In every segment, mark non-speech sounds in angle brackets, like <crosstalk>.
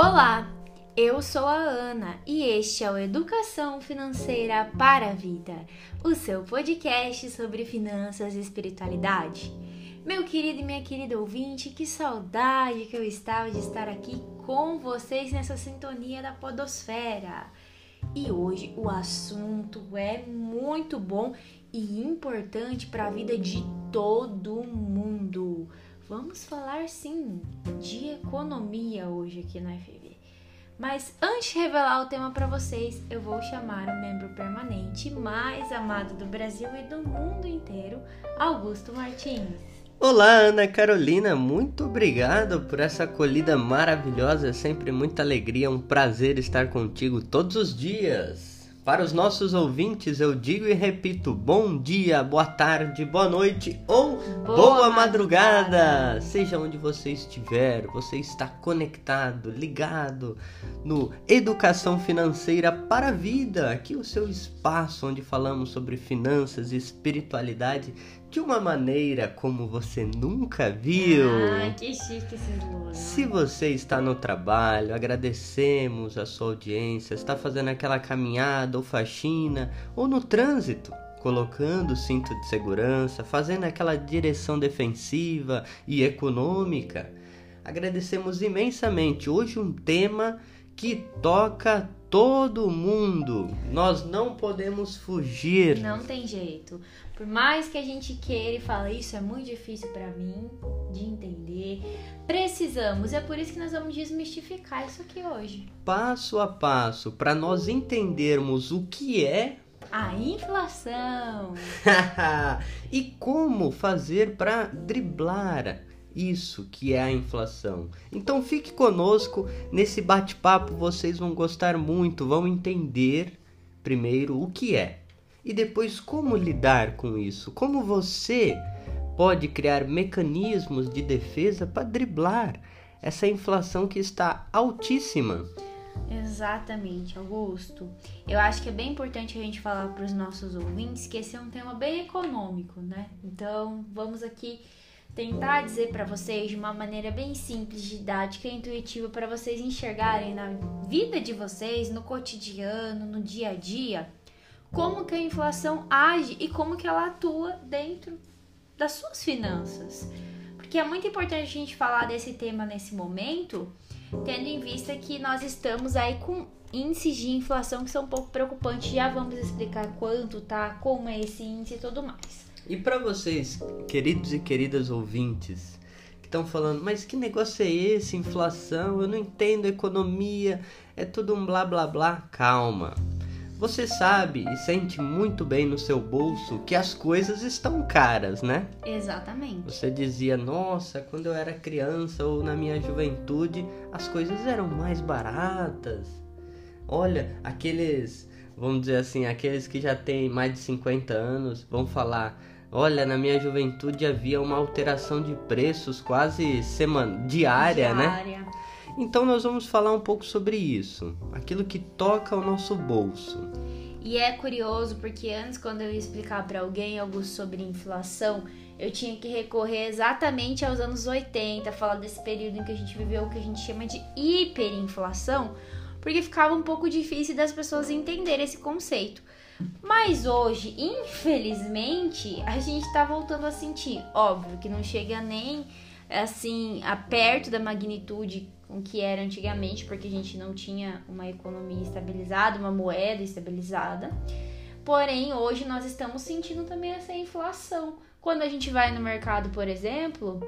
Olá, eu sou a Ana e este é o Educação Financeira para a Vida, o seu podcast sobre finanças e espiritualidade. Meu querido e minha querida ouvinte, que saudade que eu estava de estar aqui com vocês nessa sintonia da Podosfera. E hoje o assunto é muito bom e importante para a vida de todo mundo. Vamos falar sim de economia hoje aqui na FV. Mas antes de revelar o tema para vocês, eu vou chamar o membro permanente mais amado do Brasil e do mundo inteiro, Augusto Martins. Olá, Ana Carolina, muito obrigado por essa acolhida maravilhosa. É sempre muita alegria, um prazer estar contigo todos os dias. Para os nossos ouvintes, eu digo e repito: bom dia, boa tarde, boa noite ou boa, boa madrugada. madrugada. Seja onde você estiver, você está conectado, ligado no Educação Financeira para a Vida, aqui o seu espaço onde falamos sobre finanças e espiritualidade de uma maneira como você nunca viu. Ah, que chique esse slogan. Se você está no trabalho, agradecemos a sua audiência, está fazendo aquela caminhada ou faxina ou no trânsito, colocando o cinto de segurança, fazendo aquela direção defensiva e econômica. Agradecemos imensamente. Hoje um tema que toca todo mundo. Nós não podemos fugir. Não tem jeito. Por mais que a gente queira e fale isso é muito difícil para mim de entender, precisamos. É por isso que nós vamos desmistificar isso aqui hoje. Passo a passo para nós entendermos o que é a inflação <laughs> e como fazer para driblar isso que é a inflação. Então fique conosco nesse bate-papo, vocês vão gostar muito, vão entender primeiro o que é e depois como lidar com isso, como você pode criar mecanismos de defesa para driblar essa inflação que está altíssima. Exatamente, Augusto. Eu acho que é bem importante a gente falar para os nossos ouvintes que esse é um tema bem econômico, né? Então, vamos aqui tentar dizer para vocês de uma maneira bem simples, didática e intuitiva para vocês enxergarem na vida de vocês, no cotidiano, no dia a dia, como que a inflação age e como que ela atua dentro das suas finanças. Porque é muito importante a gente falar desse tema nesse momento, tendo em vista que nós estamos aí com índices de inflação que são um pouco preocupantes. Já vamos explicar quanto tá, como é esse índice e tudo mais. E para vocês, queridos e queridas ouvintes, que estão falando, mas que negócio é esse? Inflação, eu não entendo economia, é tudo um blá blá blá. Calma. Você sabe e sente muito bem no seu bolso que as coisas estão caras, né? Exatamente. Você dizia, nossa, quando eu era criança ou na minha juventude, as coisas eram mais baratas. Olha, aqueles, vamos dizer assim, aqueles que já têm mais de 50 anos vão falar: Olha, na minha juventude havia uma alteração de preços quase semana, diária, né? diária. né? Então nós vamos falar um pouco sobre isso, aquilo que toca o nosso bolso. E é curioso porque antes quando eu ia explicar para alguém algo sobre inflação, eu tinha que recorrer exatamente aos anos 80, falar desse período em que a gente viveu o que a gente chama de hiperinflação, porque ficava um pouco difícil das pessoas entenderem esse conceito. Mas hoje, infelizmente, a gente está voltando a sentir. Óbvio que não chega nem assim a perto da magnitude com que era antigamente, porque a gente não tinha uma economia estabilizada, uma moeda estabilizada. Porém, hoje nós estamos sentindo também essa inflação. Quando a gente vai no mercado, por exemplo,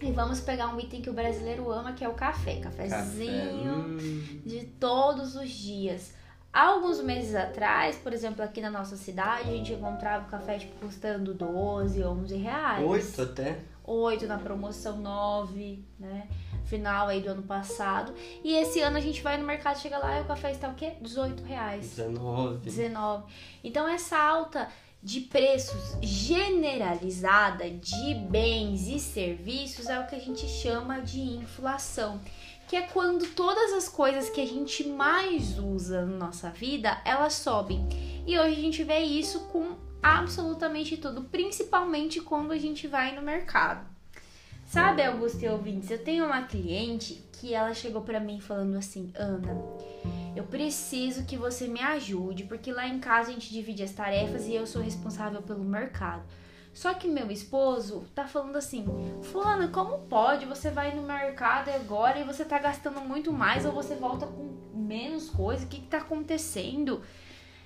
e vamos pegar um item que o brasileiro ama, que é o café. Cafezinho café. Hum. de todos os dias. Alguns meses atrás, por exemplo, aqui na nossa cidade, a gente encontrava o café tipo, custando 12, 11 reais. 8 até. 8 na promoção 9, né? Final aí do ano passado. E esse ano a gente vai no mercado, chega lá e o café está o quê? 18 reais. 19. 19. Então essa alta de preços generalizada de bens e serviços é o que a gente chama de inflação que é quando todas as coisas que a gente mais usa na nossa vida, elas sobem. E hoje a gente vê isso com absolutamente tudo, principalmente quando a gente vai no mercado. Sabe, Augusto e ouvintes, eu tenho uma cliente que ela chegou para mim falando assim: Ana, eu preciso que você me ajude, porque lá em casa a gente divide as tarefas e eu sou responsável pelo mercado. Só que meu esposo tá falando assim: Fulana, como pode? Você vai no mercado agora e você tá gastando muito mais ou você volta com menos coisa? O que, que tá acontecendo?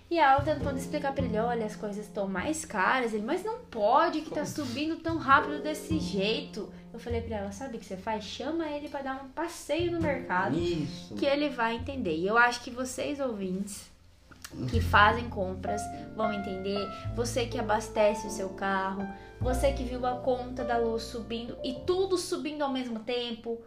E ela tentando explicar pra ele: olha, as coisas estão mais caras. Ele, mas não pode que tá subindo tão rápido desse jeito. Eu falei pra ela: sabe o que você faz? Chama ele para dar um passeio no mercado. Isso. Que ele vai entender. E eu acho que vocês ouvintes que fazem compras vão entender, você que abastece o seu carro, você que viu a conta da luz subindo e tudo subindo ao mesmo tempo,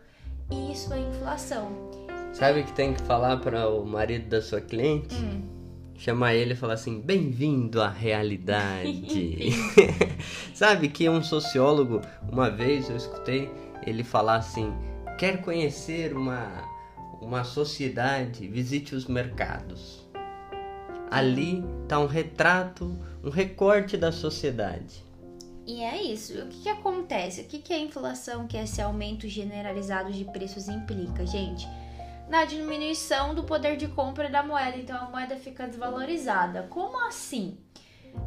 isso é inflação. Sabe o que tem que falar para o marido da sua cliente? Hum. Chamar ele e falar assim: bem-vindo à realidade. <laughs> <laughs> Sabe que um sociólogo, uma vez eu escutei ele falar assim: quer conhecer uma, uma sociedade, visite os mercados. Ali está um retrato, um recorte da sociedade. E é isso. O que, que acontece? O que, que a inflação, que é esse aumento generalizado de preços implica, gente? Na diminuição do poder de compra da moeda, então a moeda fica desvalorizada. Como assim?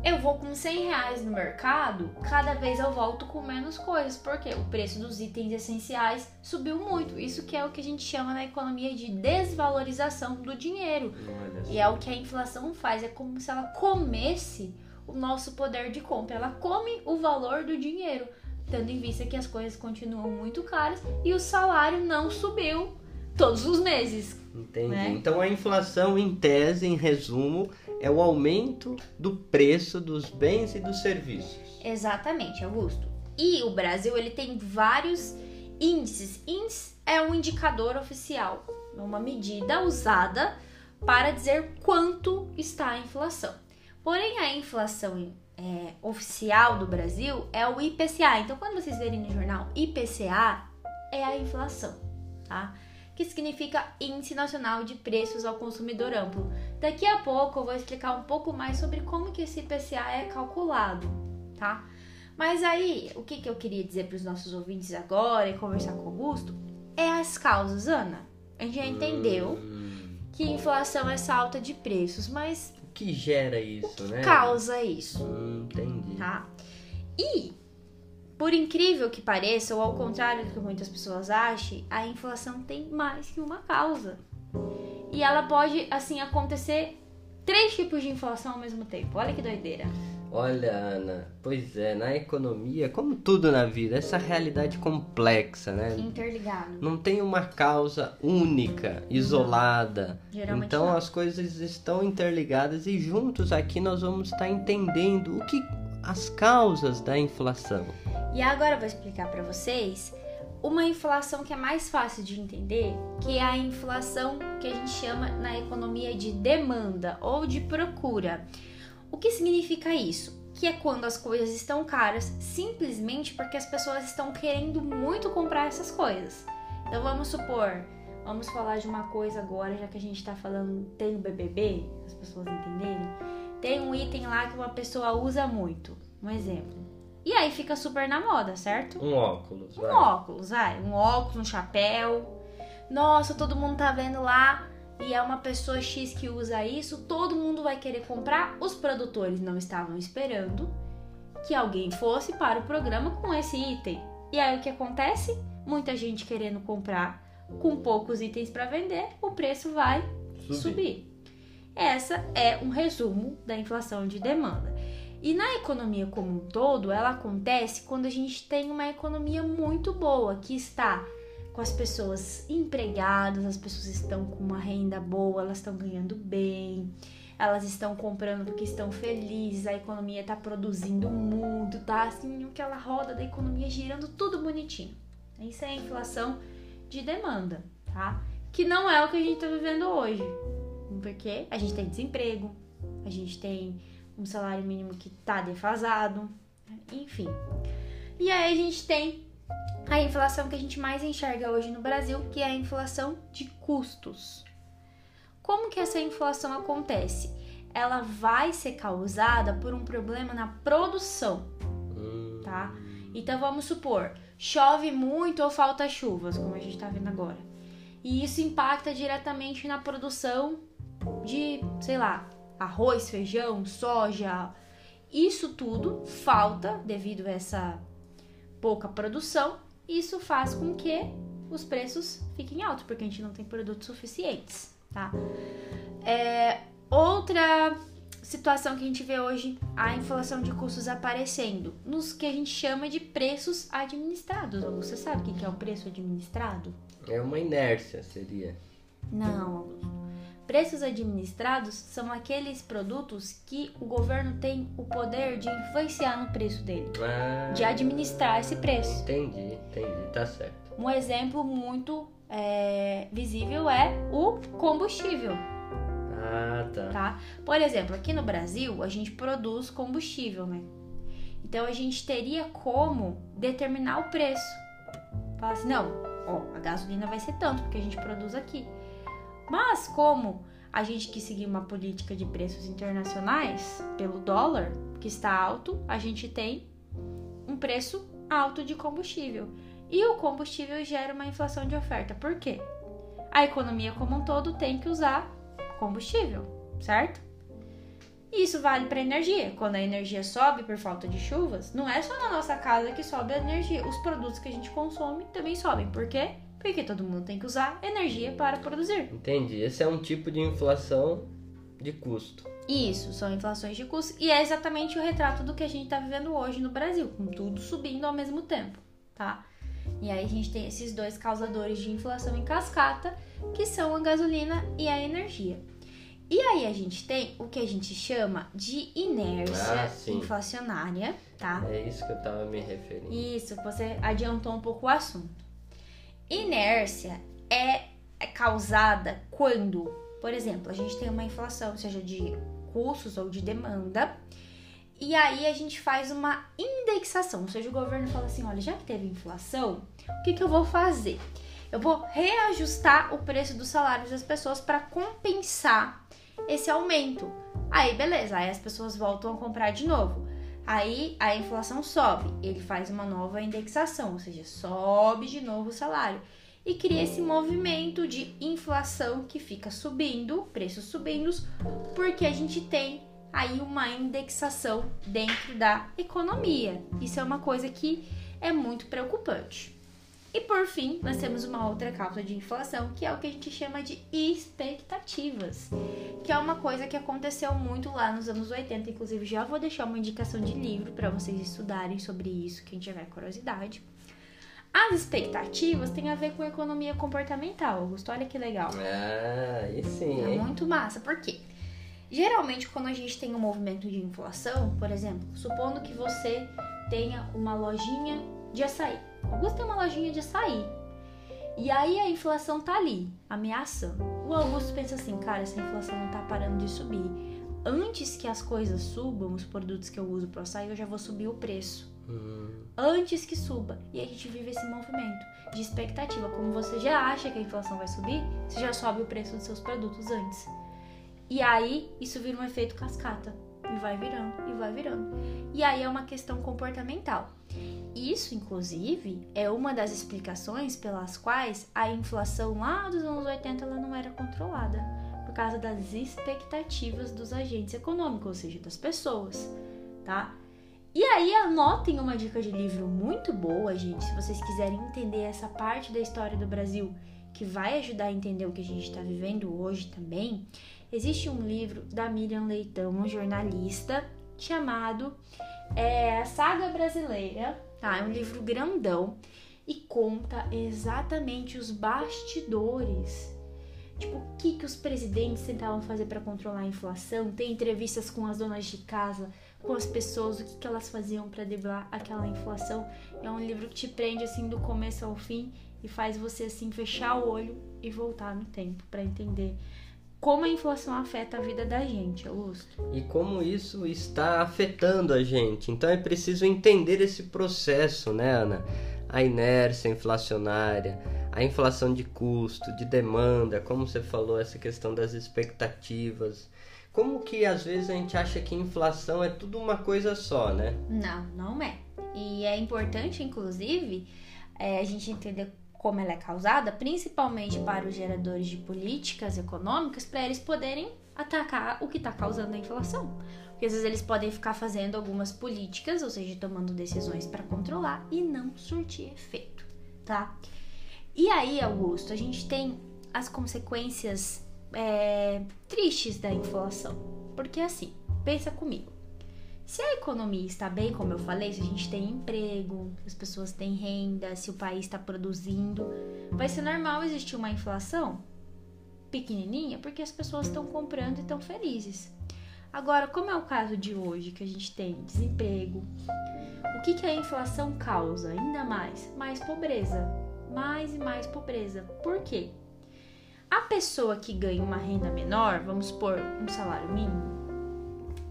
Eu vou com 100 reais no mercado, cada vez eu volto com menos coisas, porque o preço dos itens essenciais subiu muito. Isso que é o que a gente chama na economia de desvalorização do dinheiro. E é o que a inflação faz, é como se ela comesse o nosso poder de compra, ela come o valor do dinheiro, tendo em vista que as coisas continuam muito caras e o salário não subiu todos os meses. Entendi. Né? Então a inflação, em tese, em resumo, é o aumento do preço dos bens e dos serviços. Exatamente, Augusto. E o Brasil ele tem vários índices. Índice é um indicador oficial, é uma medida usada para dizer quanto está a inflação. Porém, a inflação é, oficial do Brasil é o IPCA. Então, quando vocês verem no jornal IPCA, é a inflação, tá? Que significa Índice Nacional de Preços ao Consumidor Amplo. Daqui a pouco eu vou explicar um pouco mais sobre como que esse IPCA é calculado, tá? Mas aí, o que, que eu queria dizer para os nossos ouvintes agora e conversar com o Augusto é as causas, Ana. A gente já entendeu Hum, que inflação é essa alta de preços, mas o que gera isso, o que né? causa isso, Hum, entendi. tá? E por incrível que pareça, ou ao contrário do que muitas pessoas achem, a inflação tem mais que uma causa. E ela pode, assim, acontecer três tipos de inflação ao mesmo tempo. Olha que doideira. Olha, Ana, pois é, na economia, como tudo na vida, essa realidade complexa, né? Interligado. Não tem uma causa única, isolada. Geralmente então não. as coisas estão interligadas e juntos aqui nós vamos estar entendendo o que as causas da inflação. E agora eu vou explicar para vocês uma inflação que é mais fácil de entender, que é a inflação que a gente chama na economia de demanda ou de procura. O que significa isso? Que é quando as coisas estão caras simplesmente porque as pessoas estão querendo muito comprar essas coisas. Então vamos supor, vamos falar de uma coisa agora, já que a gente tá falando, tem o BBB, as pessoas entenderem. Tem um item lá que uma pessoa usa muito, um exemplo. E aí fica super na moda, certo? Um óculos, Um vai. óculos, vai. Um óculos, um chapéu. Nossa, todo mundo tá vendo lá e é uma pessoa X que usa isso, todo mundo vai querer comprar. Os produtores não estavam esperando que alguém fosse para o programa com esse item. E aí o que acontece? Muita gente querendo comprar com poucos itens para vender, o preço vai Subir. subir. Essa é um resumo da inflação de demanda. E na economia como um todo, ela acontece quando a gente tem uma economia muito boa, que está com as pessoas empregadas, as pessoas estão com uma renda boa, elas estão ganhando bem, elas estão comprando porque estão felizes, a economia está produzindo muito, tá assim, aquela roda da economia girando tudo bonitinho. Isso é a inflação de demanda, tá? Que não é o que a gente está vivendo hoje. Porque a gente tem desemprego, a gente tem um salário mínimo que tá defasado, enfim. E aí a gente tem a inflação que a gente mais enxerga hoje no Brasil, que é a inflação de custos. Como que essa inflação acontece? Ela vai ser causada por um problema na produção, tá? Então vamos supor, chove muito ou falta chuvas, como a gente está vendo agora. E isso impacta diretamente na produção de, sei lá, arroz, feijão, soja. Isso tudo falta devido a essa pouca produção. Isso faz com que os preços fiquem altos, porque a gente não tem produtos suficientes, tá? É, outra situação que a gente vê hoje, a inflação de custos aparecendo nos que a gente chama de preços administrados. Você sabe o que é o preço administrado? É uma inércia, seria. Não. Preços administrados são aqueles produtos que o governo tem o poder de influenciar no preço dele, Ah, de administrar esse preço. Entendi, entendi, tá certo. Um exemplo muito é, visível é o combustível, Ah, tá. tá? Por exemplo, aqui no Brasil a gente produz combustível, né? Então a gente teria como determinar o preço. Falar assim, não, ó, a gasolina vai ser tanto porque a gente produz aqui. Mas como a gente quis seguir uma política de preços internacionais pelo dólar, que está alto, a gente tem um preço alto de combustível. E o combustível gera uma inflação de oferta. Por quê? A economia como um todo tem que usar combustível, certo? Isso vale para energia. Quando a energia sobe por falta de chuvas, não é só na nossa casa que sobe a energia. Os produtos que a gente consome também sobem. Por quê? Porque todo mundo tem que usar energia para produzir. Entendi. Esse é um tipo de inflação de custo. Isso, são inflações de custos. E é exatamente o retrato do que a gente está vivendo hoje no Brasil, com tudo subindo ao mesmo tempo, tá? E aí a gente tem esses dois causadores de inflação em cascata, que são a gasolina e a energia. E aí a gente tem o que a gente chama de inércia Ah, inflacionária, tá? É isso que eu tava me referindo. Isso, você adiantou um pouco o assunto. Inércia é é causada quando, por exemplo, a gente tem uma inflação, seja de custos ou de demanda, e aí a gente faz uma indexação, ou seja, o governo fala assim, olha, já que teve inflação, o que, que eu vou fazer? Eu vou reajustar o preço dos salários das pessoas para compensar esse aumento. Aí, beleza, aí as pessoas voltam a comprar de novo. Aí a inflação sobe, ele faz uma nova indexação, ou seja, sobe de novo o salário e cria esse movimento de inflação que fica subindo, preços subindo, porque a gente tem aí uma indexação dentro da economia. Isso é uma coisa que é muito preocupante. E por fim, nós temos uma outra causa de inflação, que é o que a gente chama de expectativas, que é uma coisa que aconteceu muito lá nos anos 80, inclusive já vou deixar uma indicação de livro para vocês estudarem sobre isso, quem tiver curiosidade. As expectativas têm a ver com economia comportamental, Augusto, olha que legal. Ah, aí sim, É muito massa. Por quê? Geralmente, quando a gente tem um movimento de inflação, por exemplo, supondo que você tenha uma lojinha de açaí. Augusto tem uma lojinha de açaí. E aí a inflação tá ali, ameaçando. O Augusto pensa assim, cara, essa inflação não tá parando de subir. Antes que as coisas subam, os produtos que eu uso pro açaí, eu já vou subir o preço Hum, antes que suba. E a gente vive esse movimento de expectativa. Como você já acha que a inflação vai subir, você já sobe o preço dos seus produtos antes. E aí isso vira um efeito cascata. E vai virando, e vai virando. E aí é uma questão comportamental. Isso, inclusive, é uma das explicações pelas quais a inflação lá dos anos 80 ela não era controlada. Por causa das expectativas dos agentes econômicos, ou seja, das pessoas, tá? E aí anotem uma dica de livro muito boa, gente, se vocês quiserem entender essa parte da história do Brasil que vai ajudar a entender o que a gente está vivendo hoje também. Existe um livro da Miriam Leitão, uma jornalista, chamado é, A Saga Brasileira, tá? É um livro grandão e conta exatamente os bastidores. Tipo, o que, que os presidentes tentavam fazer para controlar a inflação? Tem entrevistas com as donas de casa, com as pessoas, o que, que elas faziam para driblar aquela inflação. É um livro que te prende assim do começo ao fim e faz você assim fechar o olho e voltar no tempo para entender como a inflação afeta a vida da gente, Augusto. E como isso está afetando a gente. Então é preciso entender esse processo, né, Ana? A inércia inflacionária, a inflação de custo, de demanda, como você falou, essa questão das expectativas. Como que às vezes a gente acha que inflação é tudo uma coisa só, né? Não, não é. E é importante, inclusive, é, a gente entender como ela é causada, principalmente para os geradores de políticas econômicas, para eles poderem atacar o que está causando a inflação. Porque às vezes eles podem ficar fazendo algumas políticas, ou seja, tomando decisões para controlar e não surtir efeito, tá? E aí, Augusto, a gente tem as consequências é, tristes da inflação. Porque assim, pensa comigo. Se a economia está bem, como eu falei, se a gente tem emprego, as pessoas têm renda, se o país está produzindo, vai ser normal existir uma inflação pequenininha porque as pessoas estão comprando e estão felizes. Agora, como é o caso de hoje, que a gente tem desemprego, o que, que a inflação causa? Ainda mais? Mais pobreza. Mais e mais pobreza. Por quê? A pessoa que ganha uma renda menor, vamos supor um salário mínimo,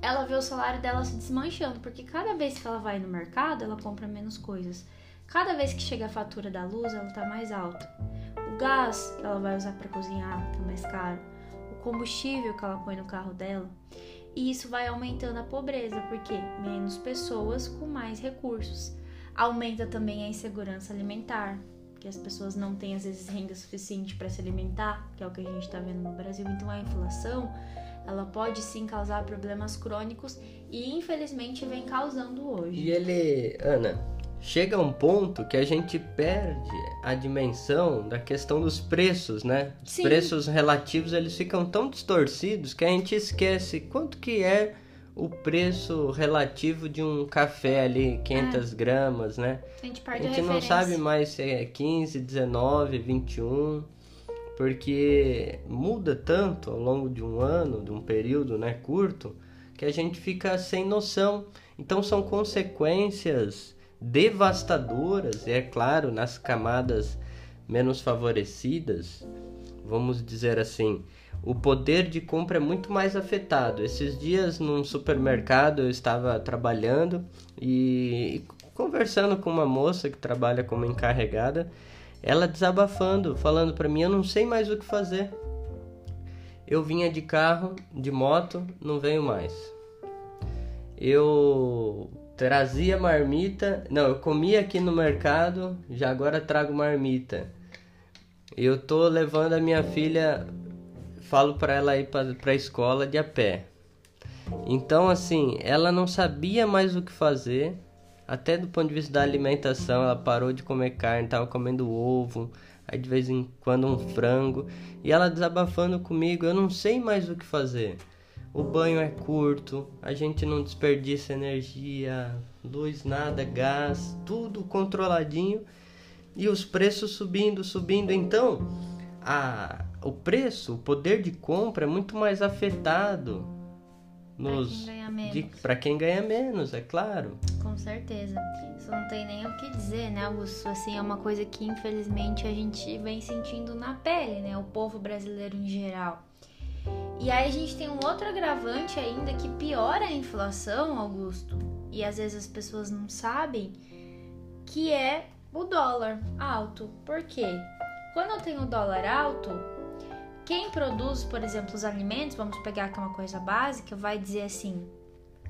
ela vê o salário dela se desmanchando, porque cada vez que ela vai no mercado, ela compra menos coisas. Cada vez que chega a fatura da luz, ela tá mais alta. O gás que ela vai usar para cozinhar tá mais caro. O combustível que ela põe no carro dela. E isso vai aumentando a pobreza, porque menos pessoas com mais recursos. Aumenta também a insegurança alimentar, que as pessoas não têm às vezes renda suficiente para se alimentar, que é o que a gente está vendo no Brasil. Então a inflação ela pode sim causar problemas crônicos e infelizmente vem causando hoje. E ele, Ana, chega um ponto que a gente perde a dimensão da questão dos preços, né? Os sim. preços relativos eles ficam tão distorcidos que a gente esquece quanto que é o preço relativo de um café ali, 500 é. gramas, né? A gente, perde a gente a não sabe mais se é 15, 19, 21 porque muda tanto ao longo de um ano, de um período né, curto, que a gente fica sem noção. Então são consequências devastadoras, e é claro, nas camadas menos favorecidas, vamos dizer assim, o poder de compra é muito mais afetado. Esses dias num supermercado eu estava trabalhando e conversando com uma moça que trabalha como encarregada ela desabafando, falando para mim: eu não sei mais o que fazer. Eu vinha de carro, de moto, não venho mais. Eu trazia marmita, não, eu comia aqui no mercado, já agora trago marmita. Eu tô levando a minha filha, falo para ela ir para escola de a pé. Então assim, ela não sabia mais o que fazer até do ponto de vista da alimentação, ela parou de comer carne, tava comendo ovo, aí de vez em quando um frango, e ela desabafando comigo, eu não sei mais o que fazer. O banho é curto, a gente não desperdiça energia, luz nada, gás, tudo controladinho e os preços subindo, subindo. Então, a, o preço, o poder de compra é muito mais afetado nos para quem, quem ganha menos, é claro. Com certeza. Isso não tem nem o que dizer, né, Augusto? Assim, é uma coisa que infelizmente a gente vem sentindo na pele, né? O povo brasileiro em geral. E aí a gente tem um outro agravante ainda que piora a inflação, Augusto. E às vezes as pessoas não sabem, que é o dólar alto. Por quê? Quando eu tenho o dólar alto, quem produz, por exemplo, os alimentos, vamos pegar aqui uma coisa básica, vai dizer assim: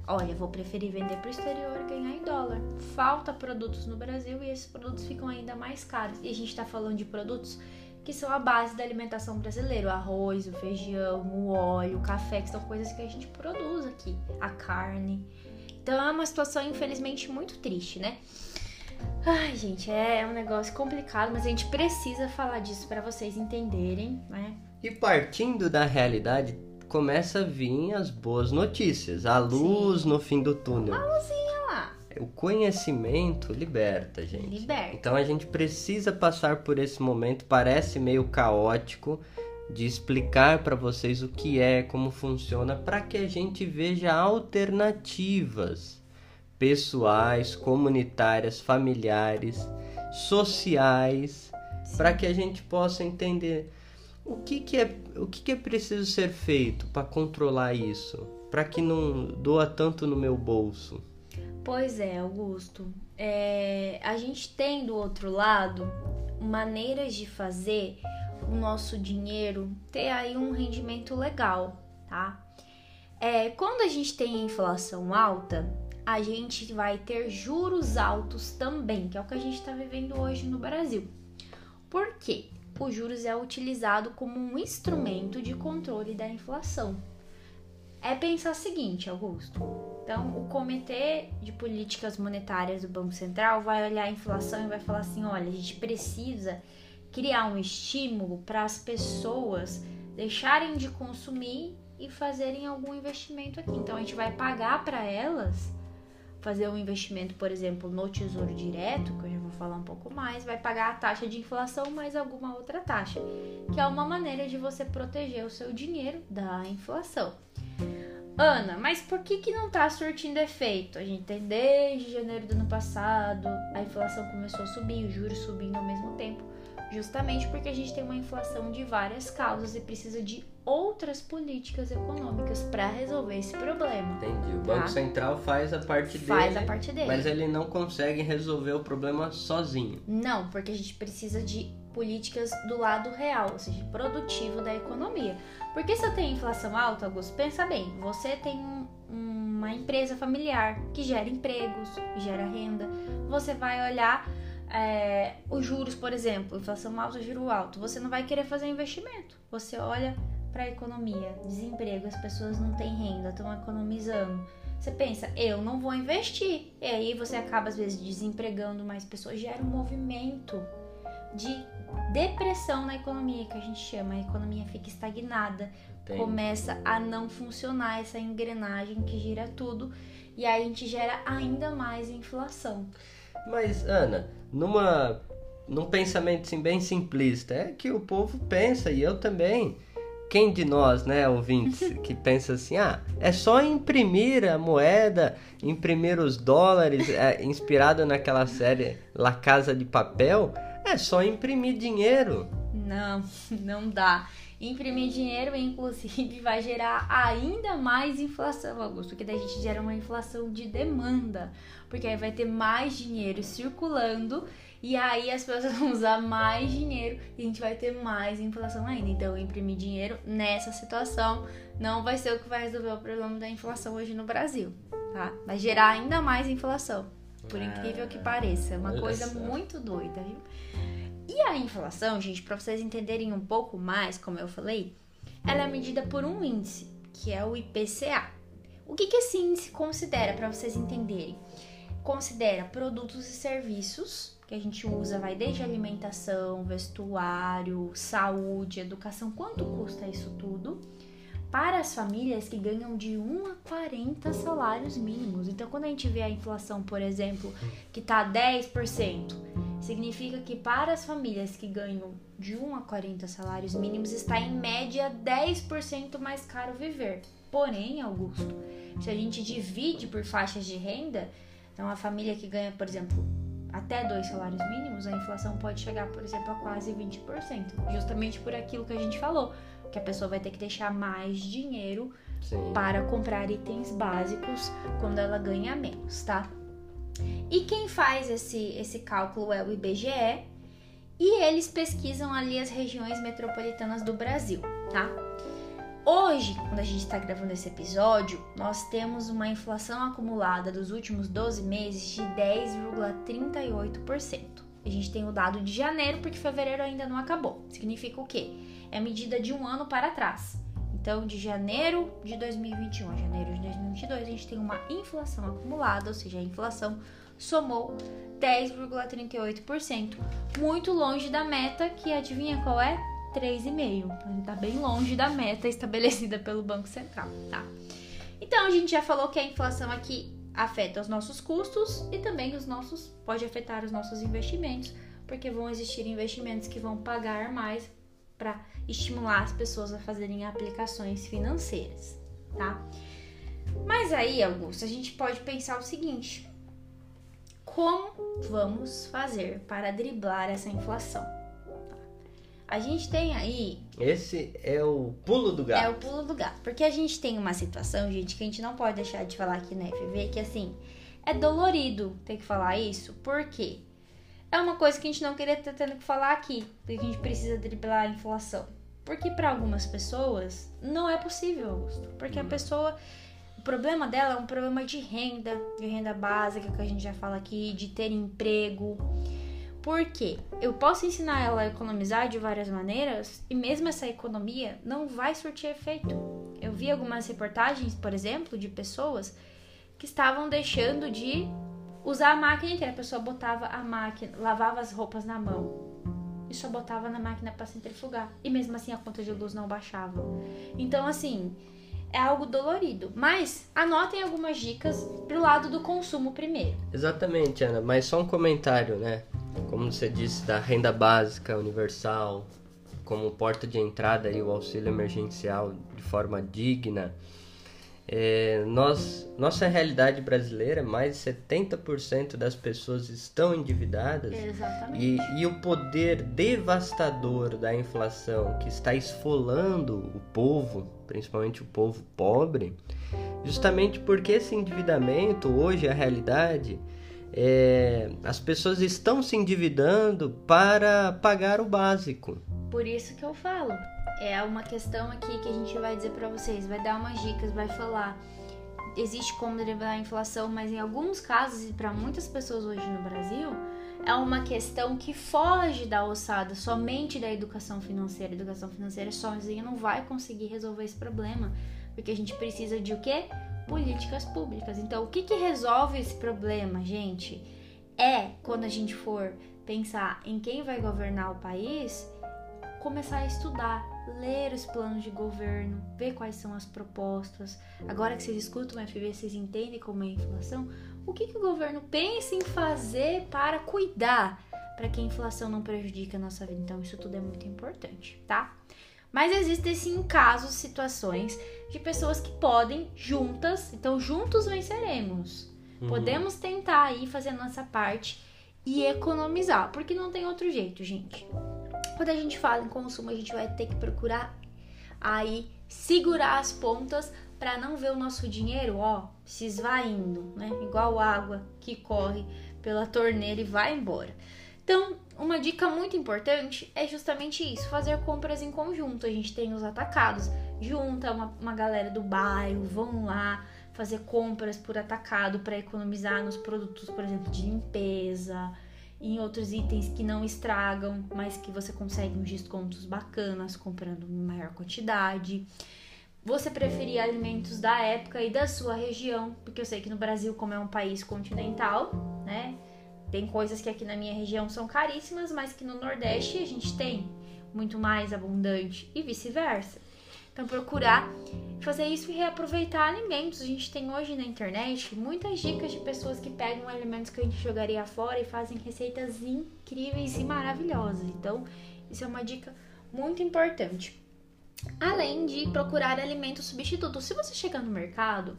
olha, vou preferir vender para o exterior e ganhar em dólar. Falta produtos no Brasil e esses produtos ficam ainda mais caros. E a gente está falando de produtos que são a base da alimentação brasileira: o arroz, o feijão, o óleo, o café, que são coisas que a gente produz aqui, a carne. Então é uma situação, infelizmente, muito triste, né? Ai, gente, é um negócio complicado, mas a gente precisa falar disso para vocês entenderem, né? E partindo da realidade, começa a vir as boas notícias, a luz Sim. no fim do túnel. A luzinha lá. O conhecimento liberta, gente. Liberta. Então a gente precisa passar por esse momento, parece meio caótico, de explicar para vocês o que é, como funciona, para que a gente veja alternativas pessoais, comunitárias, familiares, sociais, para que a gente possa entender o que, que, é, o que, que é preciso ser feito para controlar isso? Para que não doa tanto no meu bolso? Pois é, Augusto. É, a gente tem do outro lado maneiras de fazer o nosso dinheiro ter aí um rendimento legal, tá? É, quando a gente tem inflação alta, a gente vai ter juros altos também, que é o que a gente está vivendo hoje no Brasil. Por quê? O juros é utilizado como um instrumento de controle da inflação. É pensar o seguinte, Augusto. Então, o Comitê de Políticas Monetárias do Banco Central vai olhar a inflação e vai falar assim: olha, a gente precisa criar um estímulo para as pessoas deixarem de consumir e fazerem algum investimento aqui. Então, a gente vai pagar para elas fazer um investimento, por exemplo, no Tesouro Direto, que eu já vou falar um pouco mais, vai pagar a taxa de inflação mais alguma outra taxa, que é uma maneira de você proteger o seu dinheiro da inflação. Ana, mas por que, que não tá surtindo efeito? A gente tem desde janeiro do ano passado, a inflação começou a subir, os juros subindo ao mesmo tempo, justamente porque a gente tem uma inflação de várias causas e precisa de outras políticas econômicas para resolver esse problema. Entendi. O tá? Banco Central faz a parte dele. Faz a parte dele. Mas ele não consegue resolver o problema sozinho. Não, porque a gente precisa de políticas do lado real, ou seja, produtivo da economia. Porque se eu tenho inflação alta, Augusto, pensa bem, você tem um, uma empresa familiar que gera empregos, gera renda, você vai olhar é, os juros, por exemplo, inflação alta, juro alto, você não vai querer fazer investimento. Você olha para a economia, desemprego, as pessoas não têm renda, estão economizando. Você pensa, eu não vou investir. E aí você acaba, às vezes, desempregando mais pessoas, gera um movimento de depressão na economia, que a gente chama. A economia fica estagnada, Entendi. começa a não funcionar essa engrenagem que gira tudo, e aí a gente gera ainda mais inflação. Mas, Ana, numa, num pensamento assim, bem simplista, é que o povo pensa, e eu também. Quem de nós, né, ouvintes, <laughs> que pensa assim, ah, é só imprimir a moeda, imprimir os dólares, é, inspirado naquela série La Casa de Papel, é só imprimir dinheiro. Não, <laughs> não dá. Imprimir dinheiro, inclusive, vai gerar ainda mais inflação, Augusto, porque daí a gente gera uma inflação de demanda, porque aí vai ter mais dinheiro circulando e aí as pessoas <laughs> vão usar mais dinheiro e a gente vai ter mais inflação ainda. Então, imprimir dinheiro nessa situação não vai ser o que vai resolver o problema da inflação hoje no Brasil, tá? Vai gerar ainda mais inflação, por incrível que pareça. É uma coisa muito doida, viu? E a inflação, gente, para vocês entenderem um pouco mais, como eu falei, ela é medida por um índice, que é o IPCA. O que, que esse índice considera, para vocês entenderem? Considera produtos e serviços que a gente usa, vai desde alimentação, vestuário, saúde, educação, quanto custa isso tudo? Para as famílias que ganham de 1 a 40 salários mínimos. Então, quando a gente vê a inflação, por exemplo, que tá 10%, significa que para as famílias que ganham de 1 a 40 salários mínimos está em média 10% mais caro viver. Porém, Augusto, se a gente divide por faixas de renda, então a família que ganha, por exemplo, até dois salários mínimos, a inflação pode chegar, por exemplo, a quase 20%, justamente por aquilo que a gente falou, que a pessoa vai ter que deixar mais dinheiro Sim. para comprar itens básicos quando ela ganha menos, tá? E quem faz esse, esse cálculo é o IBGE e eles pesquisam ali as regiões metropolitanas do Brasil, tá? Hoje, quando a gente está gravando esse episódio, nós temos uma inflação acumulada dos últimos 12 meses de 10,38%. A gente tem o dado de janeiro porque fevereiro ainda não acabou. Significa o quê? É a medida de um ano para trás. Então, de janeiro de 2021 a janeiro de 2022, a gente tem uma inflação acumulada, ou seja, a inflação somou 10,38%, muito longe da meta, que adivinha qual é? 3,5%. Está bem longe da meta estabelecida pelo Banco Central, tá? Então, a gente já falou que a inflação aqui afeta os nossos custos e também os nossos pode afetar os nossos investimentos, porque vão existir investimentos que vão pagar mais para estimular as pessoas a fazerem aplicações financeiras, tá? Mas aí, Augusto, a gente pode pensar o seguinte: como vamos fazer para driblar essa inflação? A gente tem aí Esse é o pulo do gato. é o pulo do gato. Porque a gente tem uma situação, gente, que a gente não pode deixar de falar aqui na FV, que assim, é dolorido ter que falar isso, por quê? É uma coisa que a gente não queria estar tendo que falar aqui, porque a gente precisa driblar a inflação. Porque para algumas pessoas não é possível, Augusto. Porque a pessoa O problema dela é um problema de renda, de renda básica, que a gente já fala aqui, de ter emprego. Por quê? Eu posso ensinar ela a economizar de várias maneiras e mesmo essa economia não vai surtir efeito. Eu vi algumas reportagens, por exemplo, de pessoas que estavam deixando de usar a máquina inteira. A pessoa botava a máquina, lavava as roupas na mão e só botava na máquina para centrifugar. E mesmo assim a conta de luz não baixava. Então, assim, é algo dolorido. Mas anotem algumas dicas pro lado do consumo primeiro. Exatamente, Ana. Mas só um comentário, né? Como você disse, da renda básica universal, como porta de entrada e o auxílio emergencial de forma digna. É, nós, nossa realidade brasileira, mais de 70% das pessoas estão endividadas Exatamente. E, e o poder devastador da inflação que está esfolando o povo, principalmente o povo pobre, justamente porque esse endividamento, hoje a realidade, é, as pessoas estão se endividando para pagar o básico. Por isso que eu falo, é uma questão aqui que a gente vai dizer para vocês, vai dar umas dicas, vai falar. Existe como driblar a inflação, mas em alguns casos e para muitas pessoas hoje no Brasil, é uma questão que foge da ossada somente da educação financeira. Educação financeira sozinha não vai conseguir resolver esse problema, porque a gente precisa de o quê? Políticas públicas. Então, o que, que resolve esse problema, gente? É quando a gente for pensar em quem vai governar o país, começar a estudar, ler os planos de governo, ver quais são as propostas. Agora que vocês escutam o FB, vocês entendem como é a inflação? O que, que o governo pensa em fazer para cuidar para que a inflação não prejudique a nossa vida? Então, isso tudo é muito importante, tá? Mas existem sim casos, situações de pessoas que podem juntas, então juntos venceremos. Uhum. Podemos tentar aí fazer a nossa parte e economizar, porque não tem outro jeito, gente. Quando a gente fala em consumo, a gente vai ter que procurar aí segurar as pontas para não ver o nosso dinheiro, ó, se esvaindo, né? Igual água que corre pela torneira e vai embora. Então, uma dica muito importante é justamente isso: fazer compras em conjunto. A gente tem os atacados, junta uma, uma galera do bairro, vão lá fazer compras por atacado para economizar nos produtos, por exemplo, de limpeza em outros itens que não estragam, mas que você consegue uns descontos bacanas comprando em maior quantidade. Você preferir alimentos da época e da sua região, porque eu sei que no Brasil, como é um país continental, né? Tem coisas que aqui na minha região são caríssimas, mas que no Nordeste a gente tem muito mais abundante e vice-versa. Então, procurar fazer isso e reaproveitar alimentos. A gente tem hoje na internet muitas dicas de pessoas que pegam alimentos que a gente jogaria fora e fazem receitas incríveis e maravilhosas. Então, isso é uma dica muito importante. Além de procurar alimentos substitutos. Se você chegar no mercado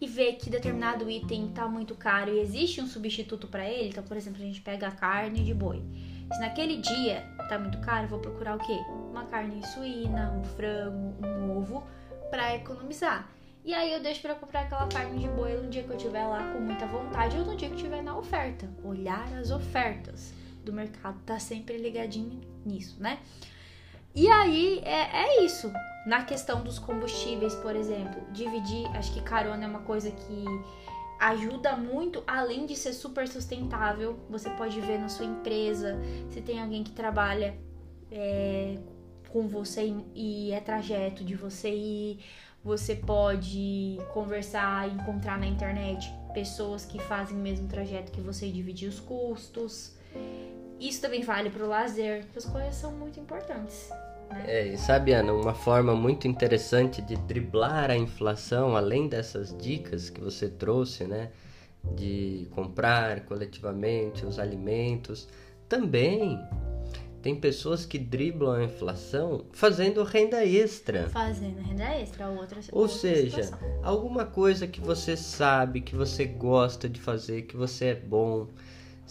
e ver que determinado item está muito caro e existe um substituto para ele, então, por exemplo, a gente pega a carne de boi. Se naquele dia tá muito caro, vou procurar o quê? Uma carne suína, um frango, um ovo para economizar. E aí eu deixo para comprar aquela carne de boi no dia que eu tiver lá com muita vontade ou no dia que tiver na oferta. Olhar as ofertas do mercado, tá sempre ligadinho nisso, né? E aí é, é isso. Na questão dos combustíveis, por exemplo, dividir, acho que carona é uma coisa que ajuda muito, além de ser super sustentável. Você pode ver na sua empresa, se tem alguém que trabalha é, com você e é trajeto de você ir. Você pode conversar encontrar na internet pessoas que fazem o mesmo trajeto que você e dividir os custos. Isso também vale para o lazer. Essas coisas são muito importantes. Né? É, e sabe, Ana, uma forma muito interessante de driblar a inflação, além dessas dicas que você trouxe, né? De comprar coletivamente os alimentos, também tem pessoas que driblam a inflação fazendo renda extra. Fazendo renda extra, outra Ou outra seja, situação. alguma coisa que você sabe, que você gosta de fazer, que você é bom,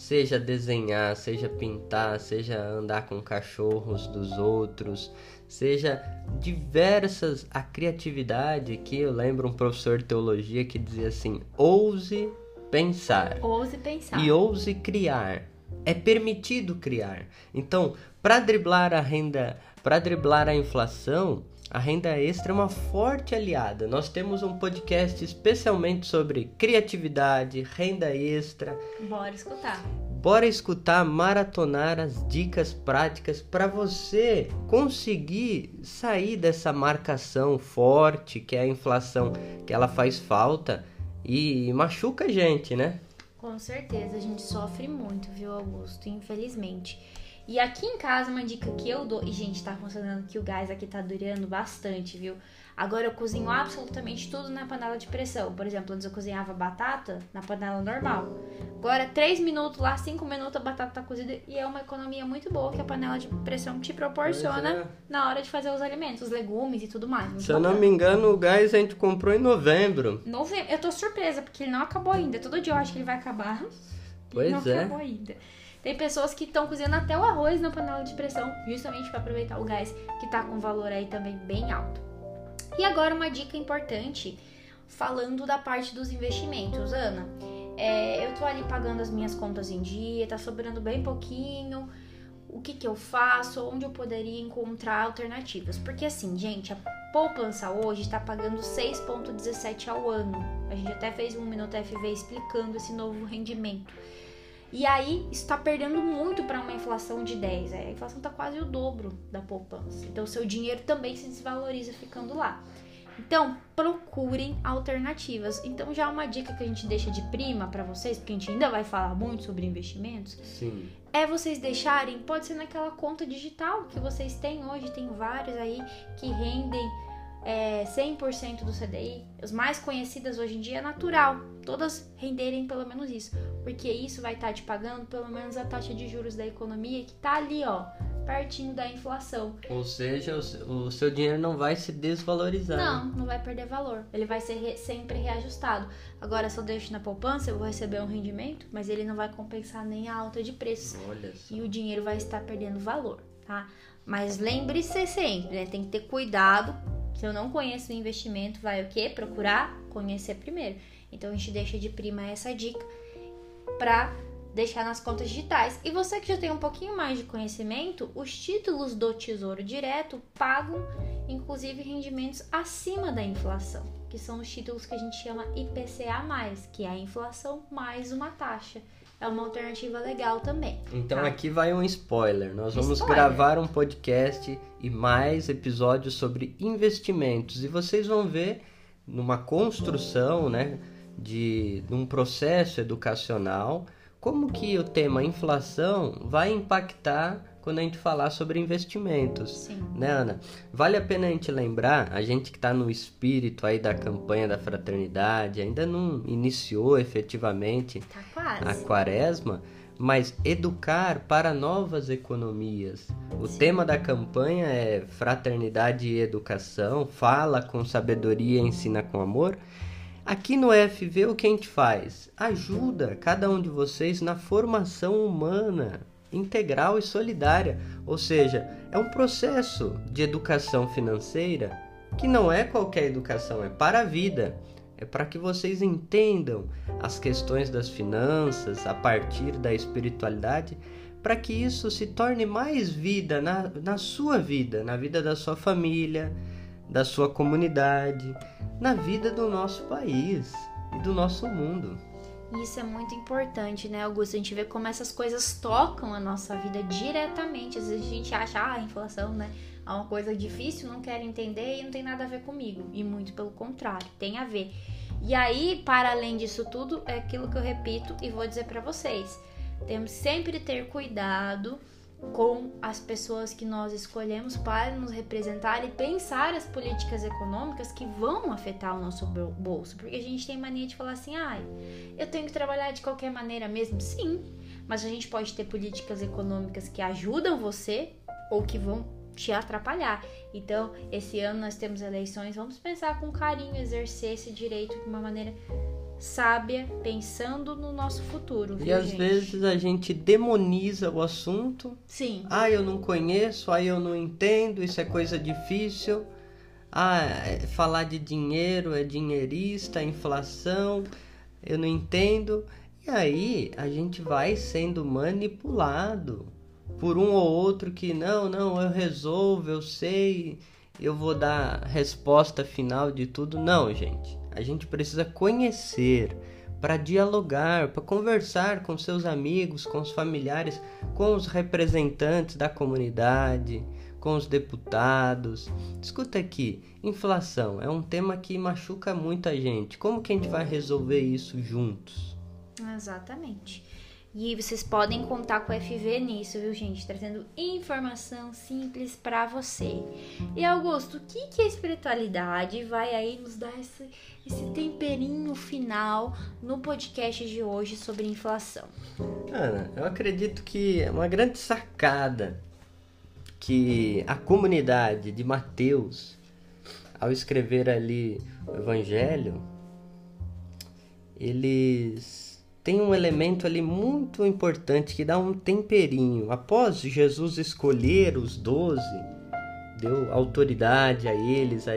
seja desenhar, seja pintar, seja andar com cachorros dos outros, seja diversas a criatividade que eu lembro um professor de teologia que dizia assim: ouse pensar. Ouse pensar. E ouse criar. É permitido criar. Então, para driblar a renda, para driblar a inflação, a renda extra é uma forte aliada. Nós temos um podcast especialmente sobre criatividade, renda extra. Bora escutar. Bora escutar, maratonar as dicas práticas para você conseguir sair dessa marcação forte que é a inflação, que ela faz falta e machuca a gente, né? Com certeza, a gente sofre muito, viu, Augusto? Infelizmente. E aqui em casa, uma dica que eu dou. E, gente, tá funcionando que o gás aqui tá durando bastante, viu? Agora eu cozinho absolutamente tudo na panela de pressão. Por exemplo, antes eu cozinhava batata na panela normal. Agora, 3 minutos lá, 5 minutos a batata tá cozida. E é uma economia muito boa que a panela de pressão te proporciona é. na hora de fazer os alimentos, os legumes e tudo mais. Se eu não me engano, o gás a gente comprou em novembro. Novembro. Eu tô surpresa, porque ele não acabou ainda. Todo dia eu acho que ele vai acabar. Pois não é. acabou ainda. Tem pessoas que estão cozinhando até o arroz na panela de pressão, justamente para aproveitar o gás que está com valor aí também bem alto. E agora uma dica importante, falando da parte dos investimentos, Ana. É, eu tô ali pagando as minhas contas em dia, tá sobrando bem pouquinho. O que que eu faço? Onde eu poderia encontrar alternativas? Porque assim, gente, a poupança hoje está pagando 6,17 ao ano. A gente até fez um Minuto FV explicando esse novo rendimento. E aí está perdendo muito para uma inflação de 10. É, a inflação está quase o dobro da poupança. Então, o seu dinheiro também se desvaloriza ficando lá. Então, procurem alternativas. Então, já uma dica que a gente deixa de prima para vocês, porque a gente ainda vai falar muito sobre investimentos, Sim. é vocês deixarem, pode ser naquela conta digital que vocês têm hoje, tem vários aí que rendem é, 100% do CDI, as mais conhecidas hoje em dia é natural, todas renderem pelo menos isso, porque isso vai estar tá te pagando pelo menos a taxa de juros da economia que está ali, ó, pertinho da inflação. Ou seja, o seu dinheiro não vai se desvalorizar. Não, não vai perder valor. Ele vai ser re sempre reajustado. Agora, se eu deixo na poupança, eu vou receber um rendimento, mas ele não vai compensar nem a alta de preços. E o dinheiro vai estar perdendo valor, tá? Mas lembre-se sempre, né? Tem que ter cuidado se eu não conheço o investimento, vai o quê? Procurar conhecer primeiro. Então a gente deixa de prima essa dica para deixar nas contas digitais. E você que já tem um pouquinho mais de conhecimento, os títulos do Tesouro Direto pagam inclusive rendimentos acima da inflação, que são os títulos que a gente chama IPCA+, que é a inflação mais uma taxa é uma alternativa legal também. Então tá? aqui vai um spoiler. Nós vamos spoiler. gravar um podcast e mais episódios sobre investimentos e vocês vão ver numa construção, né, de um processo educacional, como que o tema inflação vai impactar quando a gente falar sobre investimentos. Sim. Né, Ana? Vale a pena a gente lembrar, a gente que está no espírito aí da campanha da fraternidade, ainda não iniciou efetivamente tá a quaresma, mas educar para novas economias. O Sim. tema da campanha é fraternidade e educação, fala com sabedoria, ensina com amor. Aqui no FV o que a gente faz? Ajuda cada um de vocês na formação humana, integral e solidária, ou seja, é um processo de educação financeira que não é qualquer educação, é para a vida. É para que vocês entendam as questões das finanças a partir da espiritualidade, para que isso se torne mais vida na, na sua vida, na vida da sua família, da sua comunidade, na vida do nosso país e do nosso mundo. Isso é muito importante, né, Augusto? A gente vê como essas coisas tocam a nossa vida diretamente. Às vezes a gente acha, ah, a inflação, né? É uma coisa difícil, não quero entender e não tem nada a ver comigo. E muito pelo contrário, tem a ver. E aí, para além disso tudo, é aquilo que eu repito e vou dizer para vocês. Temos sempre ter cuidado com as pessoas que nós escolhemos para nos representar e pensar as políticas econômicas que vão afetar o nosso bolso. Porque a gente tem mania de falar assim, ai, eu tenho que trabalhar de qualquer maneira mesmo. Sim, mas a gente pode ter políticas econômicas que ajudam você ou que vão te atrapalhar. Então, esse ano nós temos eleições, vamos pensar com carinho, exercer esse direito de uma maneira sábia, pensando no nosso futuro. Viu, e às gente? vezes a gente demoniza o assunto. Sim. Ah, eu não conheço, ah, eu não entendo, isso é coisa difícil. Ah, é, falar de dinheiro é dinheirista, inflação, eu não entendo. E aí a gente vai sendo manipulado por um ou outro que não, não, eu resolvo, eu sei. eu vou dar resposta final de tudo. Não, gente. A gente precisa conhecer para dialogar, para conversar com seus amigos, com os familiares, com os representantes da comunidade, com os deputados. Escuta aqui, inflação é um tema que machuca muita gente. Como que a gente vai resolver isso juntos? Exatamente. E vocês podem contar com o FV nisso, viu, gente? Trazendo informação simples para você. E Augusto, o que, que a espiritualidade vai aí nos dar esse, esse temperinho final no podcast de hoje sobre inflação? Ana, eu acredito que é uma grande sacada que a comunidade de Mateus, ao escrever ali o Evangelho, eles tem um elemento ali muito importante que dá um temperinho. Após Jesus escolher os doze, deu autoridade a eles a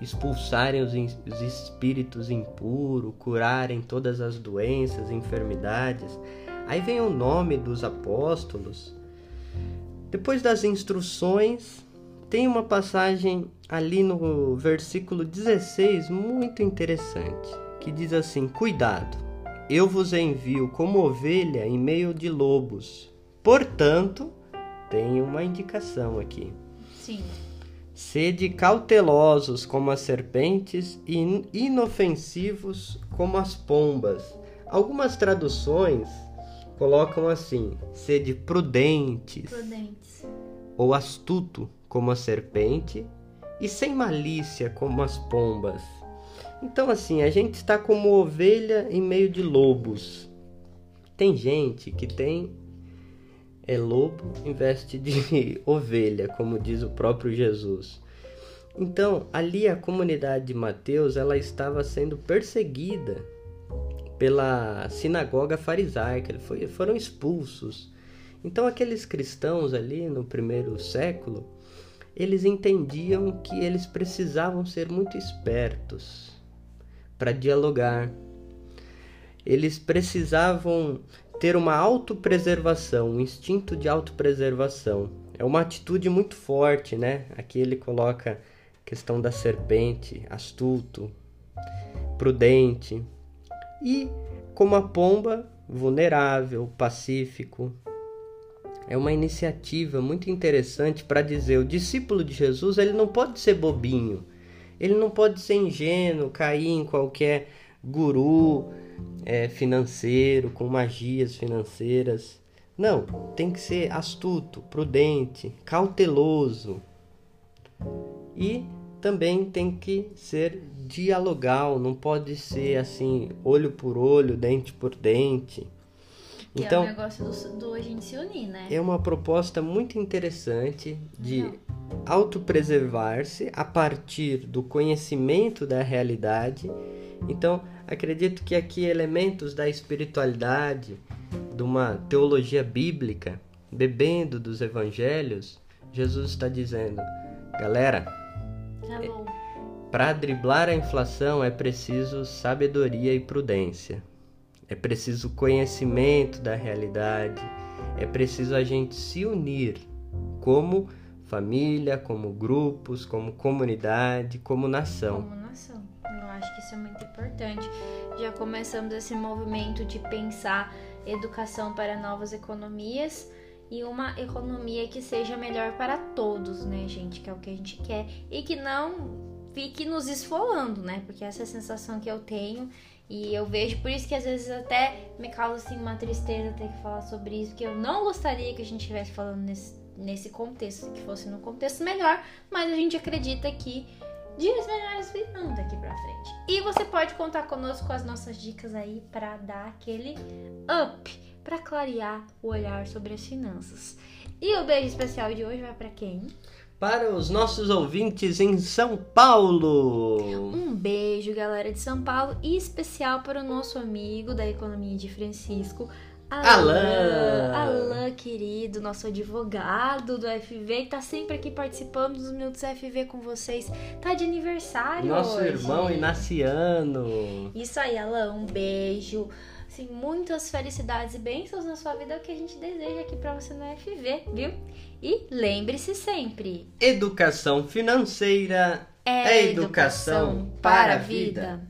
expulsarem os, espíritos impuros, curarem todas as doenças, enfermidades. Aí vem o nome dos apóstolos. Depois das instruções, tem uma passagem ali no versículo 16 muito interessante, que diz assim: Cuidado eu vos envio como ovelha em meio de lobos. Portanto, tem uma indicação aqui. Sim. Sede cautelosos como as serpentes e inofensivos como as pombas. Algumas traduções colocam assim: sede prudentes, prudentes. ou astuto como a serpente e sem malícia como as pombas. Então, assim, a gente está como ovelha em meio de lobos. Tem gente que tem é lobo em veste de <laughs> ovelha, como diz o próprio Jesus. Então, ali a comunidade de Mateus, ela estava sendo perseguida pela sinagoga farisaica, eles foram expulsos. Então, aqueles cristãos ali no primeiro século, eles entendiam que eles precisavam ser muito espertos para dialogar. Eles precisavam ter uma autopreservação, um instinto de autopreservação. É uma atitude muito forte, né? Aqui ele coloca a questão da serpente, astuto, prudente. E como a pomba, vulnerável, pacífico. É uma iniciativa muito interessante para dizer o discípulo de Jesus, ele não pode ser bobinho. Ele não pode ser ingênuo, cair em qualquer guru é, financeiro, com magias financeiras. Não, tem que ser astuto, prudente, cauteloso. E também tem que ser dialogal, não pode ser assim, olho por olho, dente por dente. Que então, é o negócio do, do a gente se unir, né? É uma proposta muito interessante de autopreservar-se a partir do conhecimento da realidade. Então, acredito que aqui elementos da espiritualidade, de uma teologia bíblica, bebendo dos evangelhos, Jesus está dizendo: galera, tá para driblar a inflação é preciso sabedoria e prudência. É preciso conhecimento da realidade. É preciso a gente se unir como família, como grupos, como comunidade, como nação. Como nação. Eu acho que isso é muito importante. Já começamos esse movimento de pensar educação para novas economias e uma economia que seja melhor para todos, né, gente? Que é o que a gente quer e que não fique nos esfolando, né? Porque essa é a sensação que eu tenho e eu vejo, por isso que às vezes até me causa assim uma tristeza ter que falar sobre isso, que eu não gostaria que a gente estivesse falando nesse nesse contexto, que fosse num contexto melhor, mas a gente acredita que dias melhores virão daqui pra frente. E você pode contar conosco com as nossas dicas aí para dar aquele up, para clarear o olhar sobre as finanças. E o beijo especial de hoje vai para quem? Para os nossos ouvintes em São Paulo. Um beijo, galera de São Paulo, e especial para o nosso amigo da economia de Francisco, Alan. Alan, querido, nosso advogado do FV, que tá sempre aqui participando dos Minutos FV com vocês. Tá de aniversário Nosso hoje. irmão Inaciano. Isso aí, Alan, um beijo. Sim, muitas felicidades e bênçãos na sua vida é o que a gente deseja aqui para você no FV, viu? E lembre-se sempre: educação financeira é, educação para a vida.